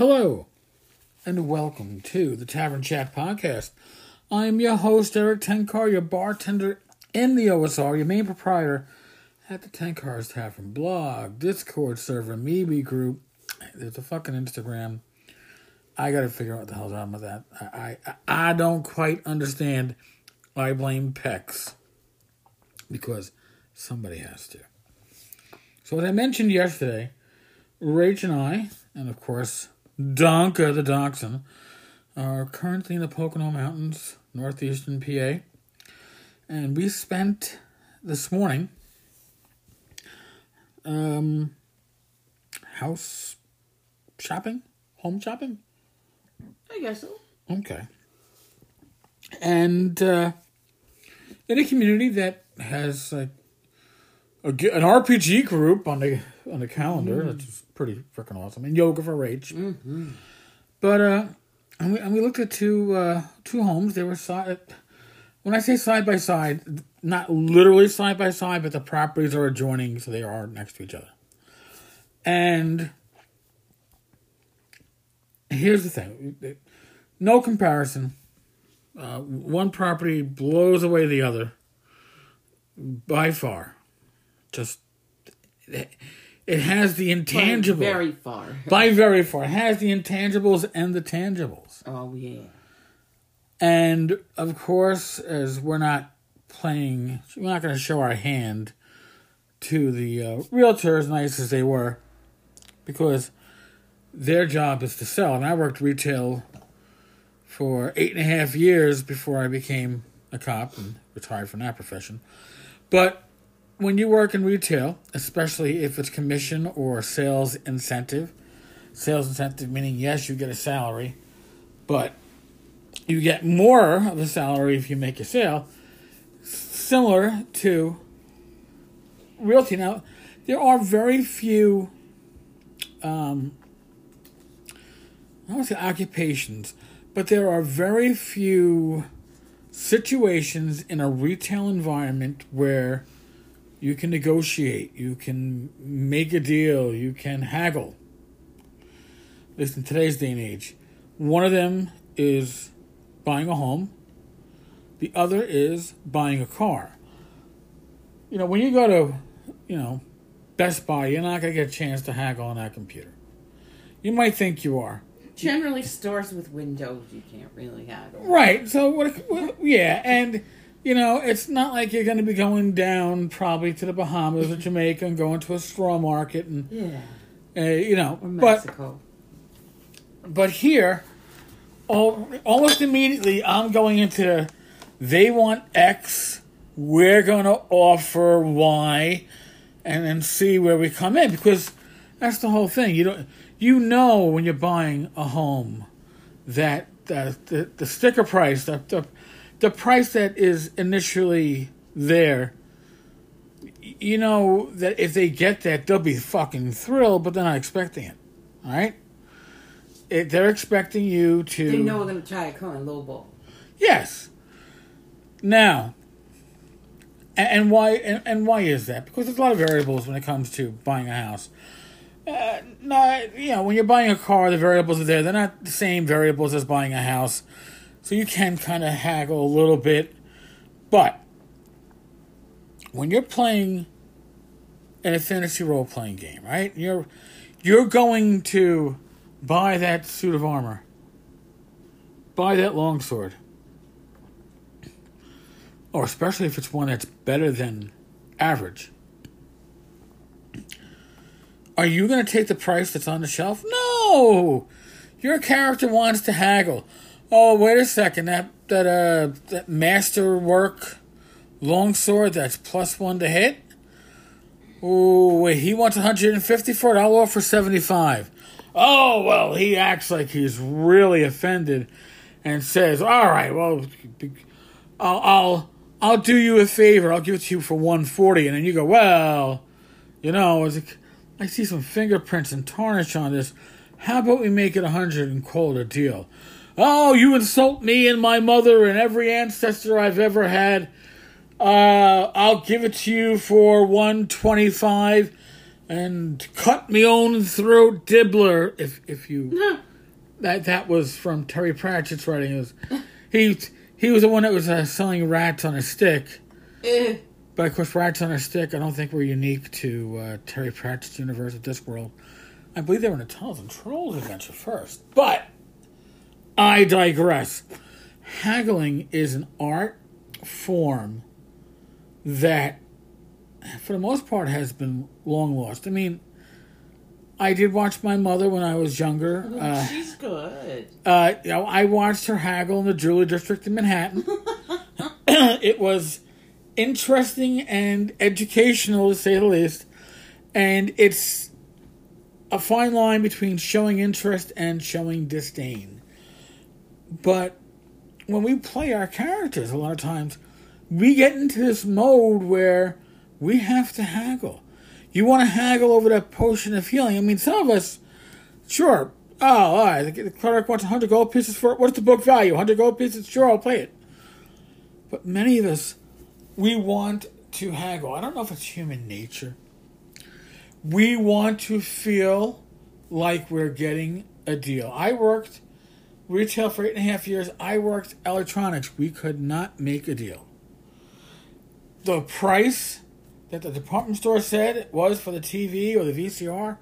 Hello, and welcome to the Tavern Chat Podcast. I'm your host, Eric Tenkar, your bartender in the OSR, your main proprietor at the Tenkar's Tavern blog, Discord server, MeWe group. There's a fucking Instagram. I gotta figure out what the hell's wrong with that. I, I, I don't quite understand. I blame Pex because somebody has to. So, as I mentioned yesterday, Rach and I, and of course, Donka the Dachshund, are currently in the Pocono Mountains, northeastern PA. And we spent this morning um, house shopping, home shopping. I guess so. Okay. And uh, in a community that has like an RPG group on the on the calendar, that's pretty freaking awesome, and yoga for Rage. But uh, and we, and we looked at two uh, two homes. They were side. When I say side by side, not literally side by side, but the properties are adjoining, so they are next to each other. And here's the thing no comparison. Uh, one property blows away the other by far. Just it, has the intangible Very far. by very far. It has the intangibles and the tangibles. Oh yeah. And of course, as we're not playing, we're not going to show our hand to the uh, realtors, nice as they were, because their job is to sell. And I worked retail for eight and a half years before I became a cop and retired from that profession. But when you work in retail, especially if it's commission or sales incentive, sales incentive meaning yes, you get a salary, but you get more of a salary if you make a sale, similar to realty. Now, there are very few, um, I don't say occupations, but there are very few situations in a retail environment where you can negotiate, you can make a deal, you can haggle. At least in today's day and age. One of them is buying a home, the other is buying a car. You know, when you go to, you know, Best Buy, you're not going to get a chance to haggle on that computer. You might think you are. Generally, stores with windows you can't really haggle. Right. So what? what yeah, and you know, it's not like you're going to be going down probably to the Bahamas or Jamaica and going to a straw market and Yeah. uh, you know, Or but Mexico. but here, al- almost immediately, I'm going into they want X, we're going to offer Y, and then see where we come in because that's the whole thing. You don't, you know, when you're buying a home, that the the, the sticker price, the, the the price that is initially there. You know that if they get that, they'll be fucking thrilled, but they're not expecting it. All right it, they're expecting you to. They know we're gonna try to come in low ball. Yes. Now. And, and why? And, and why is that? Because there's a lot of variables when it comes to buying a house. Uh, not, you know, when you're buying a car, the variables are there. They're not the same variables as buying a house, so you can kind of haggle a little bit. But when you're playing in a fantasy role playing game, right? You're you're going to buy that suit of armor. Buy that longsword. Or especially if it's one that's better than average. Are you going to take the price that's on the shelf? No. Your character wants to haggle. Oh, wait a second. That that uh that masterwork longsword that's plus 1 to hit? Oh, wait, he wants 150 for it. I'll offer 75. Oh, well, he acts like he's really offended and says, "All right, well, I'll I'll I'll do you a favor. I'll give it to you for 140." And then you go, "Well, you know, like, I see some fingerprints and tarnish on this. How about we make it 100 and call it a deal?" Oh, you insult me and my mother and every ancestor I've ever had. Uh, I'll give it to you for 125 and cut me own throat Dibbler if if you that that was from Terry Pratchett's writing. It was he he was the one that was uh, selling rats on a stick. Eh. But of course, rats on a stick. I don't think were unique to uh, Terry Pratchett's universe of Discworld. I believe they were in a Tunnels and Trolls adventure first. But I digress. Haggling is an art form that, for the most part, has been long lost. I mean, I did watch my mother when I was younger. Uh, She's good. uh, you know, I watched her haggle in the jewelry district in Manhattan. it was interesting and educational, to say the least. And it's a fine line between showing interest and showing disdain. But when we play our characters, a lot of times, we get into this mode where we have to haggle. You want to haggle over that potion of healing. I mean, some of us, sure. Oh, all right. The cleric wants 100 gold pieces for it. What's the book value? 100 gold pieces? Sure, I'll play it. But many of us, we want to haggle. I don't know if it's human nature. We want to feel like we're getting a deal. I worked retail for eight and a half years. I worked electronics. We could not make a deal. The price that the department store said it was for the TV or the VCR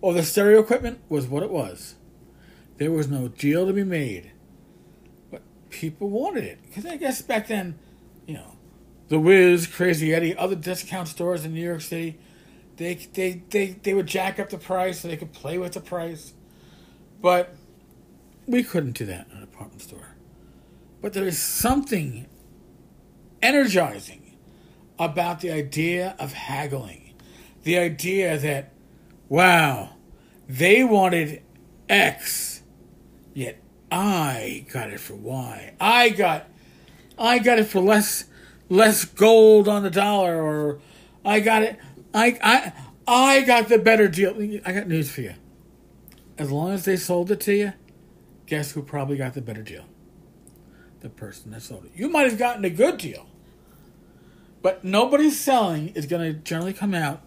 or the stereo equipment was what it was. There was no deal to be made. But people wanted it. Because I guess back then, you know, The Wiz, Crazy Eddie, other discount stores in New York City, they, they, they, they would jack up the price so they could play with the price. But we couldn't do that in a department store. But there is something energizing about the idea of haggling. The idea that, wow, they wanted X, yet I got it for Y. I got I got it for less less gold on the dollar or I got it I I I got the better deal. I got news for you. As long as they sold it to you, guess who probably got the better deal? The person that sold it. You might have gotten a good deal. But nobody selling is going to generally come out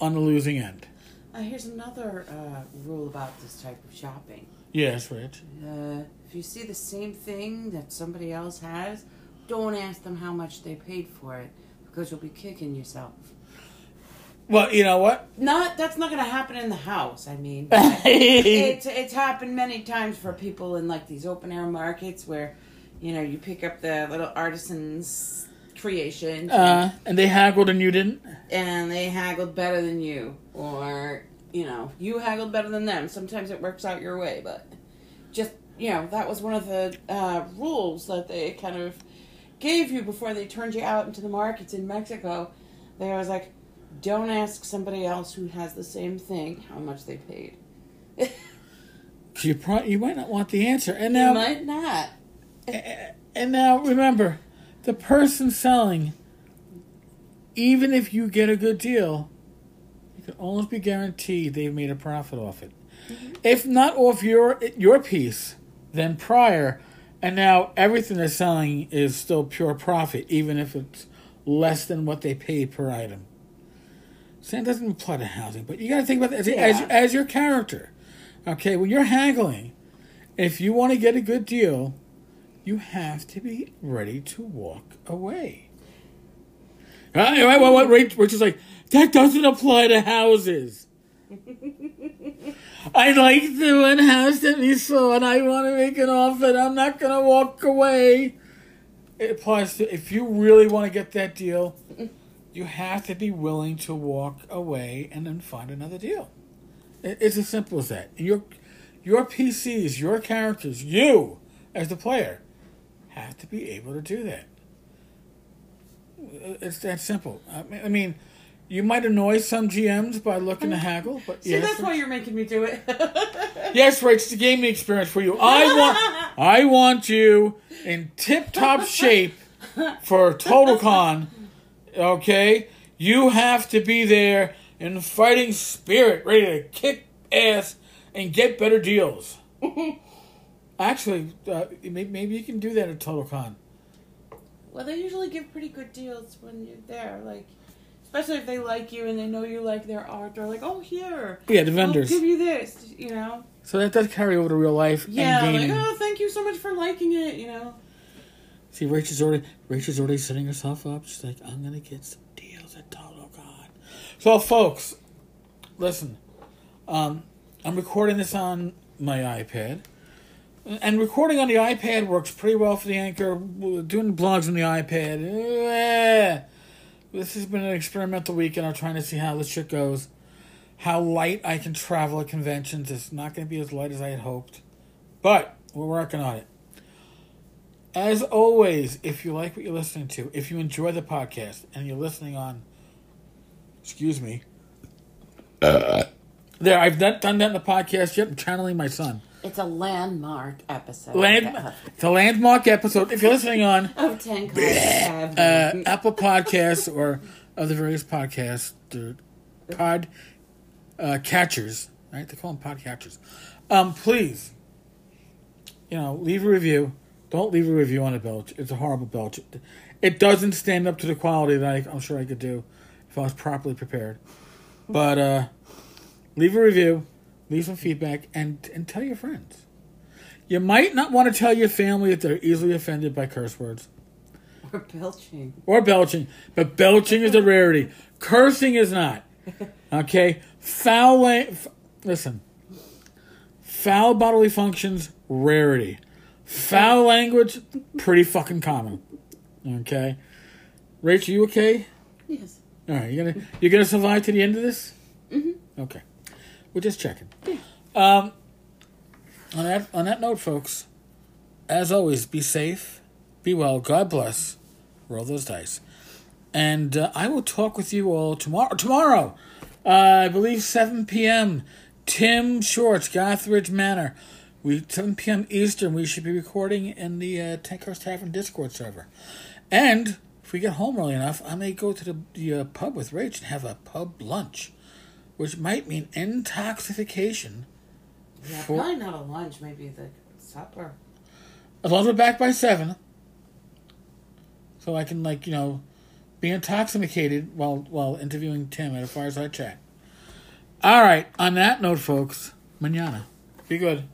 on the losing end. Uh, here's another uh, rule about this type of shopping. Yes, Rich. Uh, if you see the same thing that somebody else has, don't ask them how much they paid for it because you'll be kicking yourself. Well, you know what? Not that's not going to happen in the house. I mean, it's it's happened many times for people in like these open air markets where, you know, you pick up the little artisans creation uh, and they haggled and you didn't? and they haggled better than you, or you know, you haggled better than them. Sometimes it works out your way, but just you know, that was one of the uh, rules that they kind of gave you before they turned you out into the markets in Mexico. They was like, don't ask somebody else who has the same thing how much they paid. You, pro- you might not want the answer. And now You might not. and now remember, the person selling, even if you get a good deal, you can almost be guaranteed they've made a profit off it. Mm-hmm. If not off your your piece, then prior, and now everything they're selling is still pure profit, even if it's less than what they paid per item. That doesn't apply to housing, but you got to think about that as, as, Yeah. as your character. Okay, when you're haggling, if you want to get a good deal, you have to be ready to walk away. Right, wait, wait, Rach- Rachel's like, that doesn't apply to houses. I like the one house that we saw, and I want to make an offer. I'm not going to walk away. It applies to if you really want to get that deal, you have to be willing to walk away and then find another deal. It's as simple as that. Your your PCs, your characters, you as the player, have to be able to do that. Uh, it's that simple. I mean, you might annoy some GMs by looking to mm. haggle, but See, yes, that's why you're making me do it. yes, Rach, it's the gaming experience for you. I want, I want you in tip-top shape for TotalCon. Okay, you have to be there in fighting spirit, ready to kick ass and get better deals. Actually, uh, maybe, maybe you can do that at TotalCon. well, they usually give pretty good deals when you're there. Like, especially if they like you and they know you like their art. They're like, "Oh, here, Yeah, the I'll vendors. give you this," you know. So that does carry over to real life Yeah, like, oh, thank you so much for liking it. You know. See, Rachel's already Rachel's already setting herself up. She's like, I'm gonna get some deals at TotalCon. So, folks, listen. Um, I'm recording this on my iPad, and recording on the iPad works pretty well for the anchor. Doing blogs on the iPad, this has been an experimental weekend. I'm trying to see how this shit goes. How light I can travel at conventions. It's not going to be as light as I had hoped, but we're working on it. As always, if you like what you're listening to, if you enjoy the podcast and you're listening on, excuse me, there, I've not done that in the podcast yet. I'm channeling my son. It's a landmark episode Land, it's a landmark episode. If you're listening on of Ten uh, Apple Podcasts or other various podcasts, or pod uh, catchers, right? They call them pod catchers. Um, please, you know, leave a review. Don't leave a review on a belch. It's a horrible belch. It, doesn't stand up to the quality that I, I'm sure I could do if I was properly prepared. But uh, leave a review, leave some feedback, and and tell your friends. You might not want to tell your family if they're easily offended by curse words We're belching. or belching, but belching is a rarity. Cursing is not. Okay, foul. La- f- listen, foul bodily functions rarity. Foul language pretty fucking common. Okay, Rachel, you okay? Yes. All right, you gonna you're gonna survive to the end of this? Mm-hmm. Okay, we're just checking. Um, on that on that note, folks, as always, be safe, be well, God bless, roll those dice, and uh, I will talk with you all tomorrow. Tomorrow, uh, I believe seven p.m. Tim Shorts, Gothridge Manor. We seven p.m. Eastern. We should be recording in the uh, Tenkar's Tavern Discord server, and if we get home early enough, I may go to the, the uh, pub with Rach and have a pub lunch, which might mean intoxication. Yeah, For- probably not a lunch. Maybe the supper. As long as we're back by seven, so I can like you know be intoxicated while while interviewing Tim at a fireside chat. All right. On that note, folks, manana. Be good.